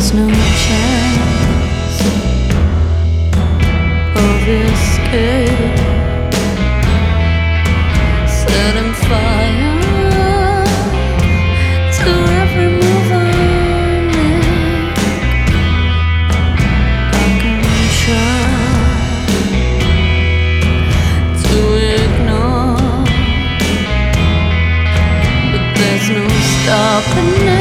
There's no chance of escape. Setting fire to every move I make. I can try to ignore, but there's no stopping it.